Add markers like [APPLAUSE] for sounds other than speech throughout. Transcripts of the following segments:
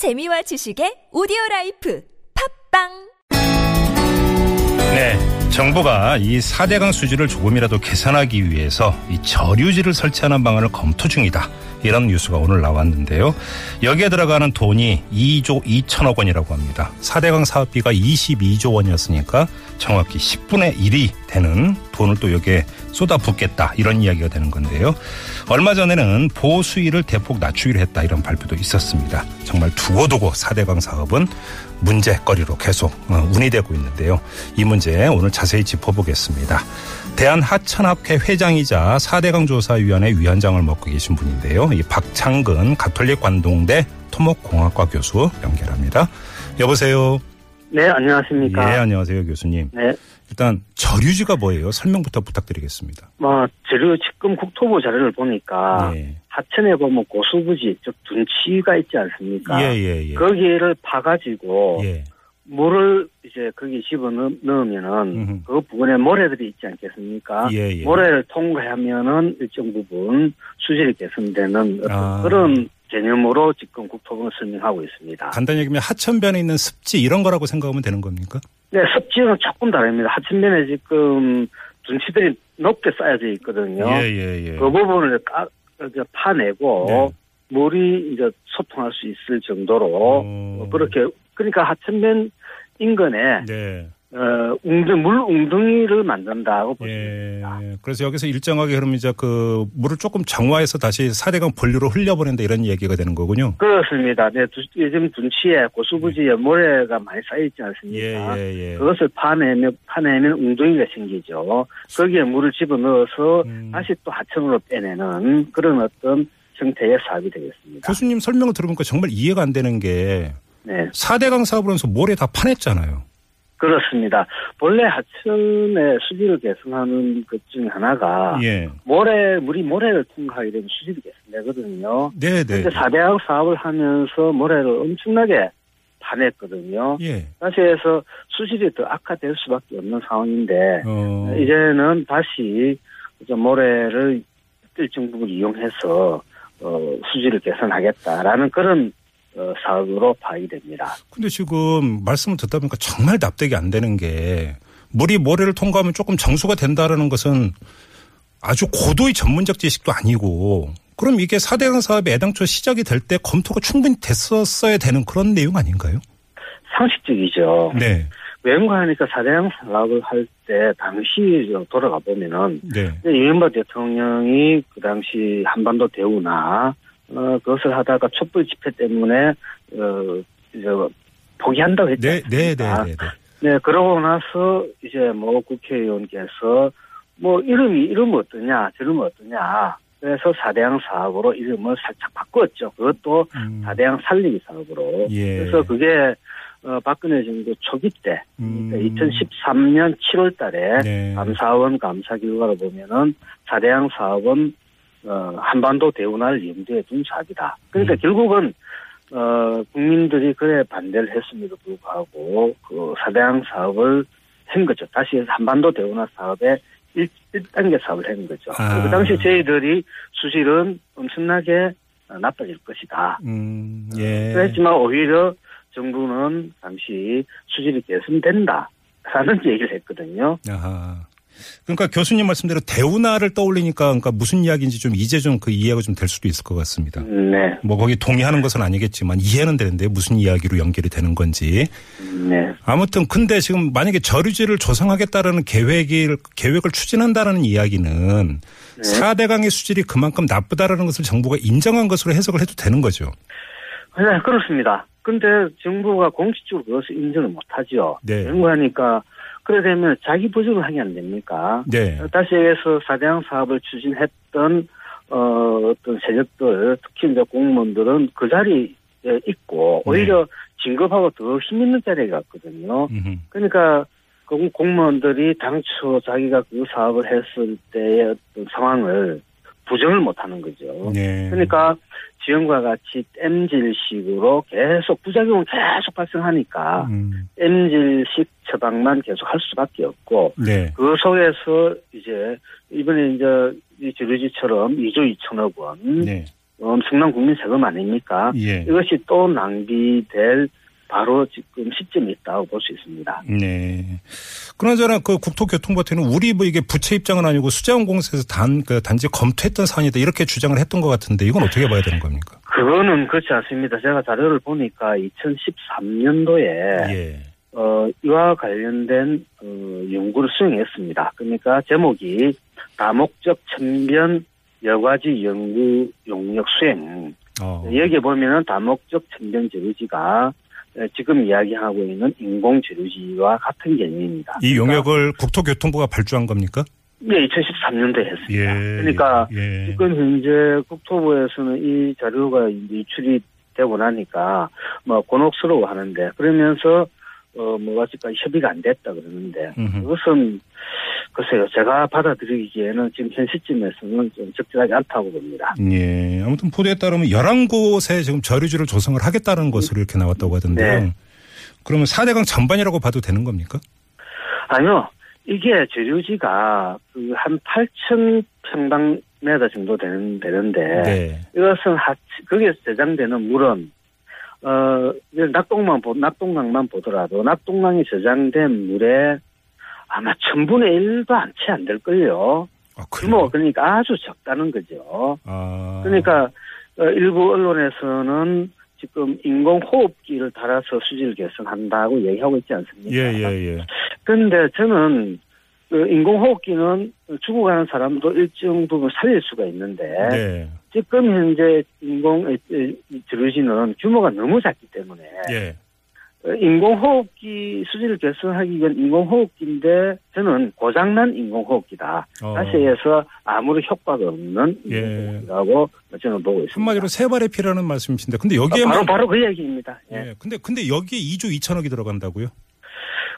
재미와 지식의 오디오 라이프 팟빵 네. 정부가 이 4대강 수질을 조금이라도 개선하기 위해서 이 저류지를 설치하는 방안을 검토 중이다. 이런 뉴스가 오늘 나왔는데요. 여기에 들어가는 돈이 2조 2천억 원이라고 합니다. 4대강 사업비가 22조 원이었으니까 정확히 10분의 1이 되는 돈을 또 여기에 쏟아붓겠다. 이런 이야기가 되는 건데요. 얼마 전에는 보수위를 대폭 낮추기로 했다. 이런 발표도 있었습니다. 정말 두고두고 4대강 사업은 문제거리로 계속 어, 운이되고 있는데요. 이 문제 오늘 자세히 짚어보겠습니다. 대한하천학회 회장이자 4대강 조사위원회 위원장을 맡고 계신 분인데요. 이 박창근 가톨릭 관동대 토목공학과 교수 연결합니다. 여보세요. 네, 안녕하십니까. 예, 안녕하세요, 교수님. 네, 일단 저류지가 뭐예요? 설명부터 부탁드리겠습니다. 뭐, 재료 지금 국토부 자료를 보니까 예. 하천에 보면 고수부지, 즉 둔치가 있지 않습니까? 예, 예, 예. 거기를 파가지고 예. 물을 이제 거기 집어 넣- 넣으면은. 그 부분에 모래들이 있지 않겠습니까? 예, 예. 모래를 통과하면은 일정 부분 수질이 개선되는 아. 그런 개념으로 지금 국토부는 설명하고 있습니다. 간단히 얘기하면 하천변에 있는 습지 이런 거라고 생각하면 되는 겁니까? 네, 습지는 조금 다릅니다. 하천변에 지금 둔치들이 높게 쌓여져 있거든요. 예, 예, 예. 그 부분을 까, 파내고 네. 물이 이제 소통할 수 있을 정도로 어. 어, 그렇게 그러니까 하천변 인근에 네. 어, 웅덩, 물 웅덩이를 만든다고 예. 됩니다. 그래서 여기서 일정하게 그러면 이제 그 물을 조금 정화해서 다시 4대강 본류로 흘려보낸다 이런 얘기가 되는 거군요. 그렇습니다. 네, 두- 요즘 둔치에 고수부지에 모래가 많이 쌓여 있지 않습니까? 예, 예, 예. 그것을 파내면 파내면 웅덩이가 생기죠. 거기에 물을 집어 넣어서 음. 다시 또 하천으로 빼내는 그런 어떤 형태의 사업이 되겠습니다. 교수님 설명을 들어보니까 정말 이해가 안 되는 게 네. 4대강 사업을 하면서 모래 다 파냈잖아요. 그렇습니다. 본래 하천의 수질을 개선하는 것 중 하나가 예. 모래 물이 모래를 통과하게 되면 수질이 개선되거든요. 네, 네. 그런데 4대학 사업을 하면서 모래를 엄청나게 파냈거든요. 예. 다시 해서 수질이 더 악화될 수밖에 없는 상황인데 어. 이제는 다시 모래를 일정 부분 이용해서 어, 수질을 개선하겠다라는 그런 어, 사업으로 파악이 됩니다. 근데 지금 말씀을 듣다 보니까 정말 납득이 안 되는 게 물이 모래를 통과하면 조금 정수가 된다라는 것은 아주 고도의 전문적 지식도 아니고 그럼 이게 4대강 사업이 애당초 시작이 될 때 검토가 충분히 됐었어야 되는 그런 내용 아닌가요? 상식적이죠. 네. 하니까 사대양 사업을 할 때 당시 좀 돌아가 보면은 네. 이명박 대통령이 그 당시 한반도 대우나 어, 그것을 하다가 촛불 집회 때문에 어, 이제 포기한다고 했지 네, 네, 네? 네, 네. 네, 그러고 나서 이제 뭐 국회의원께서 뭐 이름이 이름 어떠냐, 저름 어떠냐. 그래서 사대양 사업으로 이름을 살짝 바꿨죠. 그것도 음. 사대양 살리기 사업으로. 예. 그래서 그게 어, 박근혜 정부 초기 때, 음. 그러니까 2013년 7월 달에 네. 감사원 감사 결과를 보면은 사대양 사업은 어, 한반도 대운하를 염두에 둔 사업이다. 그러니까 음. 결국은 어, 국민들이 그래 반대를 했음에도 불구하고 그 사대양 사업을 한 거죠. 다시 한반도 대운하 사업의 1, 1단계 사업을 한 거죠. 아. 그 당시 저희들이 수질은 엄청나게 어, 나빠질 것이다. 음, 예. 그랬지만 오히려 정부는 당시 수질이 개선된다 라는 [LAUGHS] 얘기를 했거든요. 아하. 그러니까 교수님 말씀대로 대운하를 떠올리니까 그러니까 무슨 이야기인지 좀 이제 좀 그 이해가 좀 될 수도 있을 것 같습니다. 네, 뭐 거기 동의하는 것은 아니겠지만 이해는 되는데 무슨 이야기로 연결이 되는 건지. 네. 아무튼 근데 지금 만약에 저류지를 조성하겠다라는 계획을 계획을 추진한다라는 이야기는 네. 4대강의 수질이 그만큼 나쁘다라는 것을 정부가 인정한 것으로 해석을 해도 되는 거죠. 네, 그렇습니다. 근데 정부가 공식적으로 그것을 인정을 못하죠. 네. 연구하니까 그래 되면 자기 부족을 하게 안 됩니까? 네. 다시 얘기해서 사대양 사업을 추진했던 어, 어떤 세력들, 특히 이제 공무원들은 그 자리에 있고 네. 오히려 진급하고 더 힘 있는 자리에 갔거든요. 음흠. 그러니까 공- 공무원들이 당초 자기가 그 사업을 했을 때의 어떤 상황을 부정을 못 하는 거죠. 네. 그러니까 지금과 같이 땜질식으로 계속 부작용은 계속 발생하니까 음. 땜질식 처방만 계속 할 수밖에 없고 네. 그 속에서 이제 이번에 이제 이 주류지처럼 2조 2천억 원 네. 엄청난 국민 세금 아닙니까? 예. 이것이 또 낭비될 바로 지금 시점이 있다고 볼 수 있습니다. 네. 그나저나 그 국토교통부한테는 우리 뭐 이게 부채 입장은 아니고 수자원공사에서 단, 그 단지 검토했던 사안이다 이렇게 주장을 했던 것 같은데 이건 어떻게 봐야 되는 겁니까? 그거는 그렇지 않습니다. 제가 자료를 보니까 2013년도에 예. 어, 이와 관련된 어, 연구를 수행했습니다. 그러니까 제목이 다목적 천변 여과지 연구 용역 수행. 어. 여기에 보면은 다목적 천변 어, 지금 이야기하고 있는 인공 재료지와 같은 개념입니다. 이 용역을 국토교통부가 발주한 겁니까? 네, 2013년도에 했습니다. 예. 그러니까 예. 지금 현재 국토부에서는 이 자료가 유출이 되고 나니까 뭐 곤혹스러워 하는데 그러면서 어 뭐가 지금 협의가 안 됐다 그러는데 음흠. 그것은 글쎄요 제가 받아들이기에는 지금 현 시점에서는 좀 적절하지 않다고 봅니다. 예. 아무튼 보도에 따르면 11곳에 지금 저류지를 조성을 하겠다는 것으로 이렇게 나왔다고 하던데요. 네. 그러면 4대강 전반이라고 봐도 되는 겁니까? 아니요 이게 재료지가 그 한 8천 평방미터 정도 되는 되는데 네. 이것은 하, 거기에서 저장되는 물은, 어, 낙동만, 보- 낙동강만 보더라도, 낙동강에 저장된 물에 아마 천분의 일도 안 채 안 될걸요. 아, 규모? 그러니까 아주 적다는 거죠. 아. 그러니까, 어, 일부 언론에서는 지금 인공호흡기를 달아서 수질 개선한다고 얘기하고 있지 않습니까? 예, 예, 예. 근데 저는, 그 인공호흡기는 죽어가는 사람도 일정 부분 살릴 수가 있는데, 네. 지금 현재 인공 드루지는 규모가 너무 작기 때문에 예. 어, 인공호흡기 수질을 개선하기 위한 인공호흡기인데 저는 고장난 인공호흡기다. 어. 다시 해서 아무런 효과가 없는 예. 인공호흡기라고 저는 보고 있습니다. 한마디로 세 발의 피라는 말씀이신데 근데 아, 여기에 바로 바로 그 얘기입니다. 예. 예. 근데 근데 여기에 2조 2천억이 들어간다고요?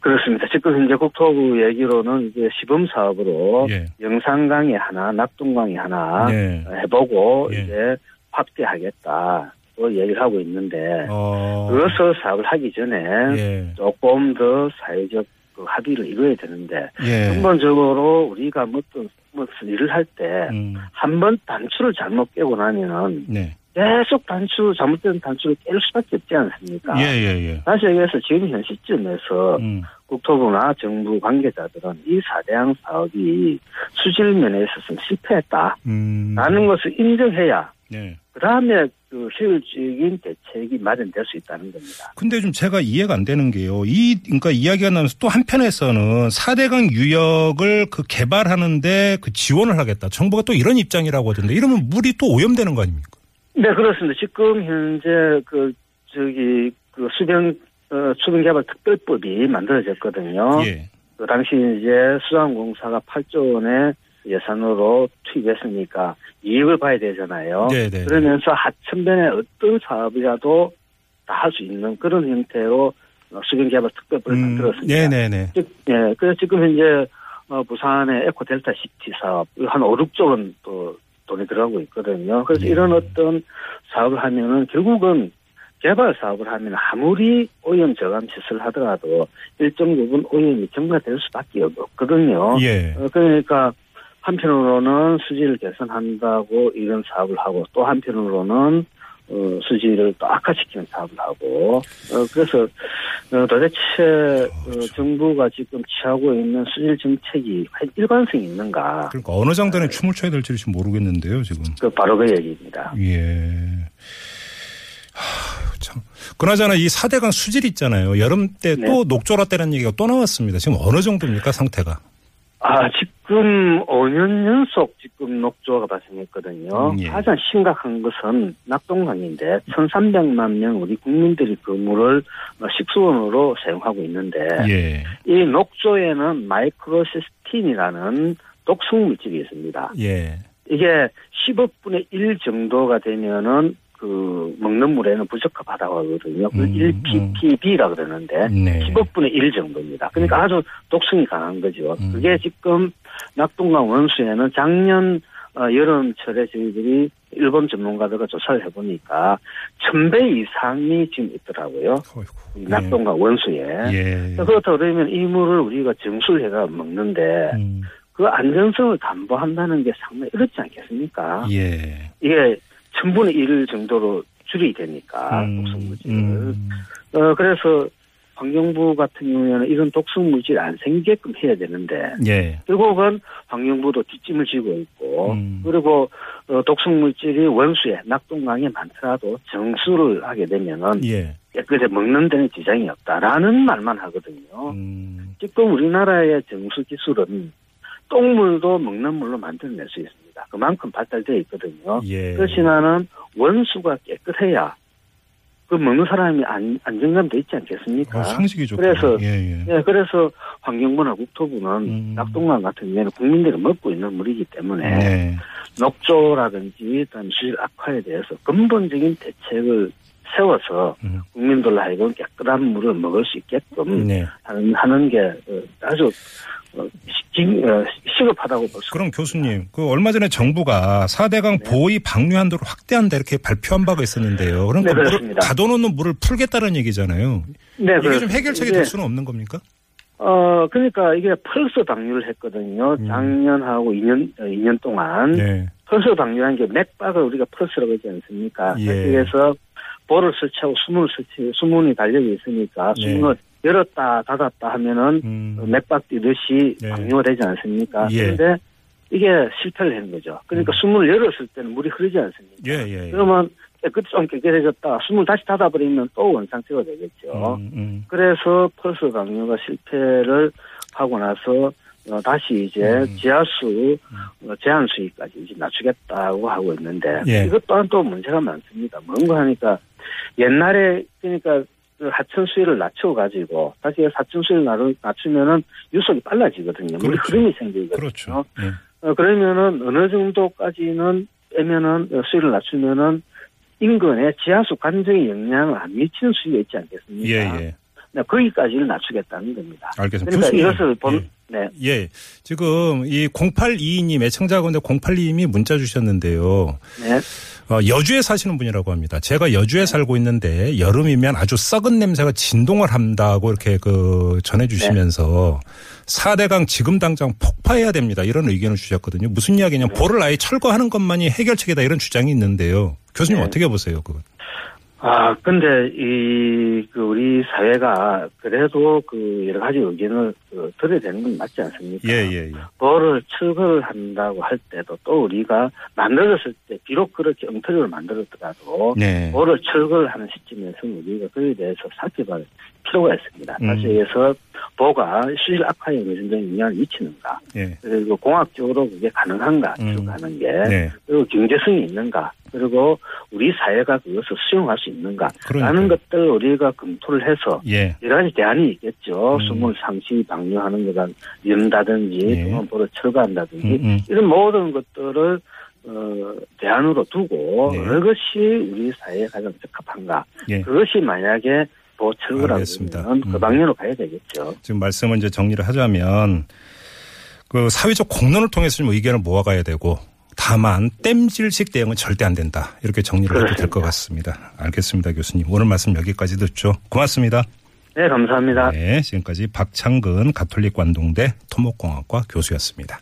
그렇습니다. 지금 현재 국토부 얘기로는 이제 시범 사업으로 예. 영산강에 하나, 낙동강에 하나 예. 해보고 예. 이제 확대하겠다. 고 얘기를 하고 있는데 어. 그것을 사업을 하기 전에 예. 조금 더 사회적 그 합의를 이루어야 되는데 예. 근본적으로 우리가 무슨 무슨 일을 할 때한 음. 번 단추를 잘못 깨고 나면은 네. 계속 단추 잘못된 단추를 깰 수밖에 없지 않습니까? 예, 예, 예. 다시 얘기해서 지금 현 시점에서 음. 국토부나 정부 관계자들은 이 사대양 사업이 수질 면에 있어서 실패했다. 음. 라는 것을 인정해야 네. 그 다음에 그 효율적인 대책이 마련될 수 있다는 겁니다. 근데 좀 제가 이해가 안 되는 게요. 이, 그러니까 이야기가 나면서 또 한편에서는 4대강 유역을 그 개발하는데 그 지원을 하겠다. 정부가 또 이런 입장이라고 하던데 이러면 물이 또 오염되는 거 아닙니까? 네, 그렇습니다. 지금 현재 그 저기 그 수변 어, 수변 개발 특별법이 만들어졌거든요. 예. 그 당시 이제 수산공사가 8조 원의 예산으로 투입했으니까 이익을 봐야 되잖아요. 네네. 그러면서 하천변의 어떤 사업이라도 다 할 수 있는 그런 형태로 어, 수변개발 특별법을 음, 만들었습니다. 네네네. 즉, 예, 그래서 지금 현재 어, 부산의 에코델타 시티 사업 한 5, 6조 원 또 돈이 들어가고 있거든요. 그래서 예. 이런 어떤 사업을 하면은 결국은 개발 사업을 하면 아무리 오염 저감 시설을 하더라도 일정 부분 오염이 증가될 수밖에 없거든요. 예. 어, 그러니까 한편으로는 수질을 개선한다고 이런 사업을 하고 또 한편으로는 어, 수질을 또 악화시키는 사업을 하고 어, 그래서 어, 도대체 어, 정부가 지금 취하고 있는 수질 정책이 일관성이 있는가 그러니까 어느 장단에 춤을 춰야 될지 지금 모르겠는데요, 지금. 그 바로 그 얘기입니다. 예. 하, 참. 그나저나 이 4대강 수질 있잖아요. 여름 때또 네. 녹조라떼라는 얘기가 또 나왔습니다. 지금 어느 정도입니까, 상태가? 아 지금 5년 연속 지금 녹조가 발생했거든요. 음, 예. 가장 심각한 것은 낙동강인데 1,300만 명 우리 국민들이 그 물을 식수원으로 사용하고 있는데 예. 이 녹조에는 마이크로시스틴이라는 독성 물질이 있습니다. 예. 이게 10억분의 1 정도가 되면은 그 먹는 물에는 부적합하다고 하거든요. 그 음, 1ppb라 그러는데 네. 10억분의 1 정도입니다. 그러니까 아주 독성이 강한 거죠. 음. 그게 지금 낙동강 원수에는 작년 어, 여름철에 저희들이 일본 전문가들과 조사를 해보니까 1000배 이상이 지금 있더라고요. 어이구. 이 낙동강 원수에. 예. 그렇다 그러면 이 물을 우리가 정수를 해가 먹는데 음. 그 안전성을 담보한다는 게 상당히 어렵지 않겠습니까? 예. 이게 천분의 일 정도로 줄이 되니까 음, 독성물질을. 음. 어, 그래서 환경부 같은 경우에는 이런 독성물질 안 생기게끔 해야 되는데 예. 결국은 환경부도 뒷짐을 지고 있고 음. 그리고 어, 독성물질이 원수에 낙동강에 많더라도 정수를 하게 되면은 예. 깨끗이 먹는 데는 지장이 없다라는 말만 하거든요. 음. 지금 우리나라의 정수 기술은 똥물도 먹는 물로 만들어낼 수 있습니다. 그만큼 발달되어 있거든요. 예. 그렇지만은 원수가 깨끗해야 그 먹는 사람이 안, 안정감도 있지 않겠습니까? 어, 상식이죠. 그래서 예, 예. 예, 그래서 환경부나 국토부는 음. 낙동강 같은 경우에는 국민들이 먹고 있는 물이기 때문에 네. 녹조라든지 그다음 수질 악화에 대해서 근본적인 대책을 세워서 음. 국민들로 하여금 깨끗한 물을 먹을 수 있게끔 네. 하는, 하는 게 어, 아주 어, 시, 어, 시급하다고 볼 수. 그럼 교수님, 그 얼마 전에 정부가 4대강 네. 보의 방류 한도를 확대한다 이렇게 발표한 바가 있었는데요. 그러니까 네, 물을 그렇습니다. 가둬놓는 물을 풀겠다는 얘기잖아요. 네, 이게 좀 그렇습니다. 해결책이 될 수는 없는 겁니까? 어, 그러니까 이게 펄스 방류를 했거든요. 음. 작년하고 2년, 어, 2년 동안. 네. 펄스 방류한 게 맥박을 우리가 펄스라고 하지 않습니까? 예. 그래서 볼을 설치하고 수문을 설치, 수문이 달려 있으니까 네. 수문을 열었다 닫았다 하면은 음. 맥박 뛰듯이 네. 방류가 되지 않습니까? 예. 그런데 이게 실패를 한 거죠. 그러니까 음. 수문을 열었을 때는 물이 흐르지 않습니까? 예, 예. 예. 그러면 깨끗이 좀 깨끗해졌다. 수문을 다시 닫아버리면 또 원상태가 되겠죠. 음, 음. 그래서 펄스 방류가 실패를 하고 나서 어, 다시 이제 음. 지하수 어, 제한 수위까지 이제 낮추겠다고 하고 있는데 예. 이것 또한 또 문제가 많습니다. 뭔가 하니까 옛날에 그러니까 그 하천 수위를 낮춰 가지고 다시 하천 수위를 낮- 낮추면은 유속이 빨라지거든요. 그렇죠. 흐름이 생기거든요. 그렇죠. 예. 어, 그러면은 어느 정도까지는 빼면은 어, 수위를 낮추면은 인근에 지하수 관정에 영향을 안 미치는 수위가 있지 않겠습니까? 예, 예. 네, 거기까지를 낮추겠다는 겁니다. 알겠습니다. 그러니까 교수님. 이것을 본, 예. 네. 예. 지금 이 0822님 애청자 가운데 0822님이 문자 주셨는데요. 네. 어, 여주에 사시는 분이라고 합니다. 제가 여주에 살고 있는데 여름이면 아주 썩은 냄새가 진동을 한다고 이렇게 그 전해주시면서 사 4대강 지금 당장 폭파해야 됩니다. 이런 의견을 주셨거든요. 무슨 이야기냐. 볼을 아예 철거하는 것만이 해결책이다 이런 주장이 있는데요. 교수님 네. 어떻게 보세요? 그거? 아, 근데 이, 그, 우리 사회가 그래도 그 여러 가지 의견을 그 들어야 되는 건 맞지 않습니까? 예, 예, 예. 뭐를 철거를 한다고 할 때도 또 우리가 만들었을 때 비록 그렇게 엉터리를 만들었더라도 네. 뭐를 철거를 하는 시점에서는 우리가 그에 대해서 살펴볼 필요가 있습니다. 음. 다시 해서 뭐가 수질 악화에 정도 영향을 미치는가 예. 그리고 공학적으로 그게 가능한가 음. 추가하는 게 네. 그리고 경제성이 있는가 그리고 우리 사회가 그것을 수용할 수 있는가. 라는 것들을 우리가 검토를 해서 예. 여러 가지 대안이 있겠죠. 음. 수물 상시 방류하는 거다 연다든지 예. 동원보를 철거한다든지 음, 음. 이런 모든 것들을 어, 대안으로 두고 네. 어느 것이 우리 사회에 가장 적합한가 예. 그것이 만약에 뭐. 하면 그 음. 방향으로 가야 되겠죠. 지금 말씀을 이제 정리를 하자면 그 사회적 공론을 통해서 좀 의견을 모아가야 되고 다만 땜질식 대응은 절대 안 된다. 이렇게 정리를 해도 될 것 같습니다. 알겠습니다, 교수님. 오늘 말씀 여기까지 듣죠. 고맙습니다. 네, 감사합니다. 네, 지금까지 박창근 가톨릭 관동대 토목공학과 교수였습니다.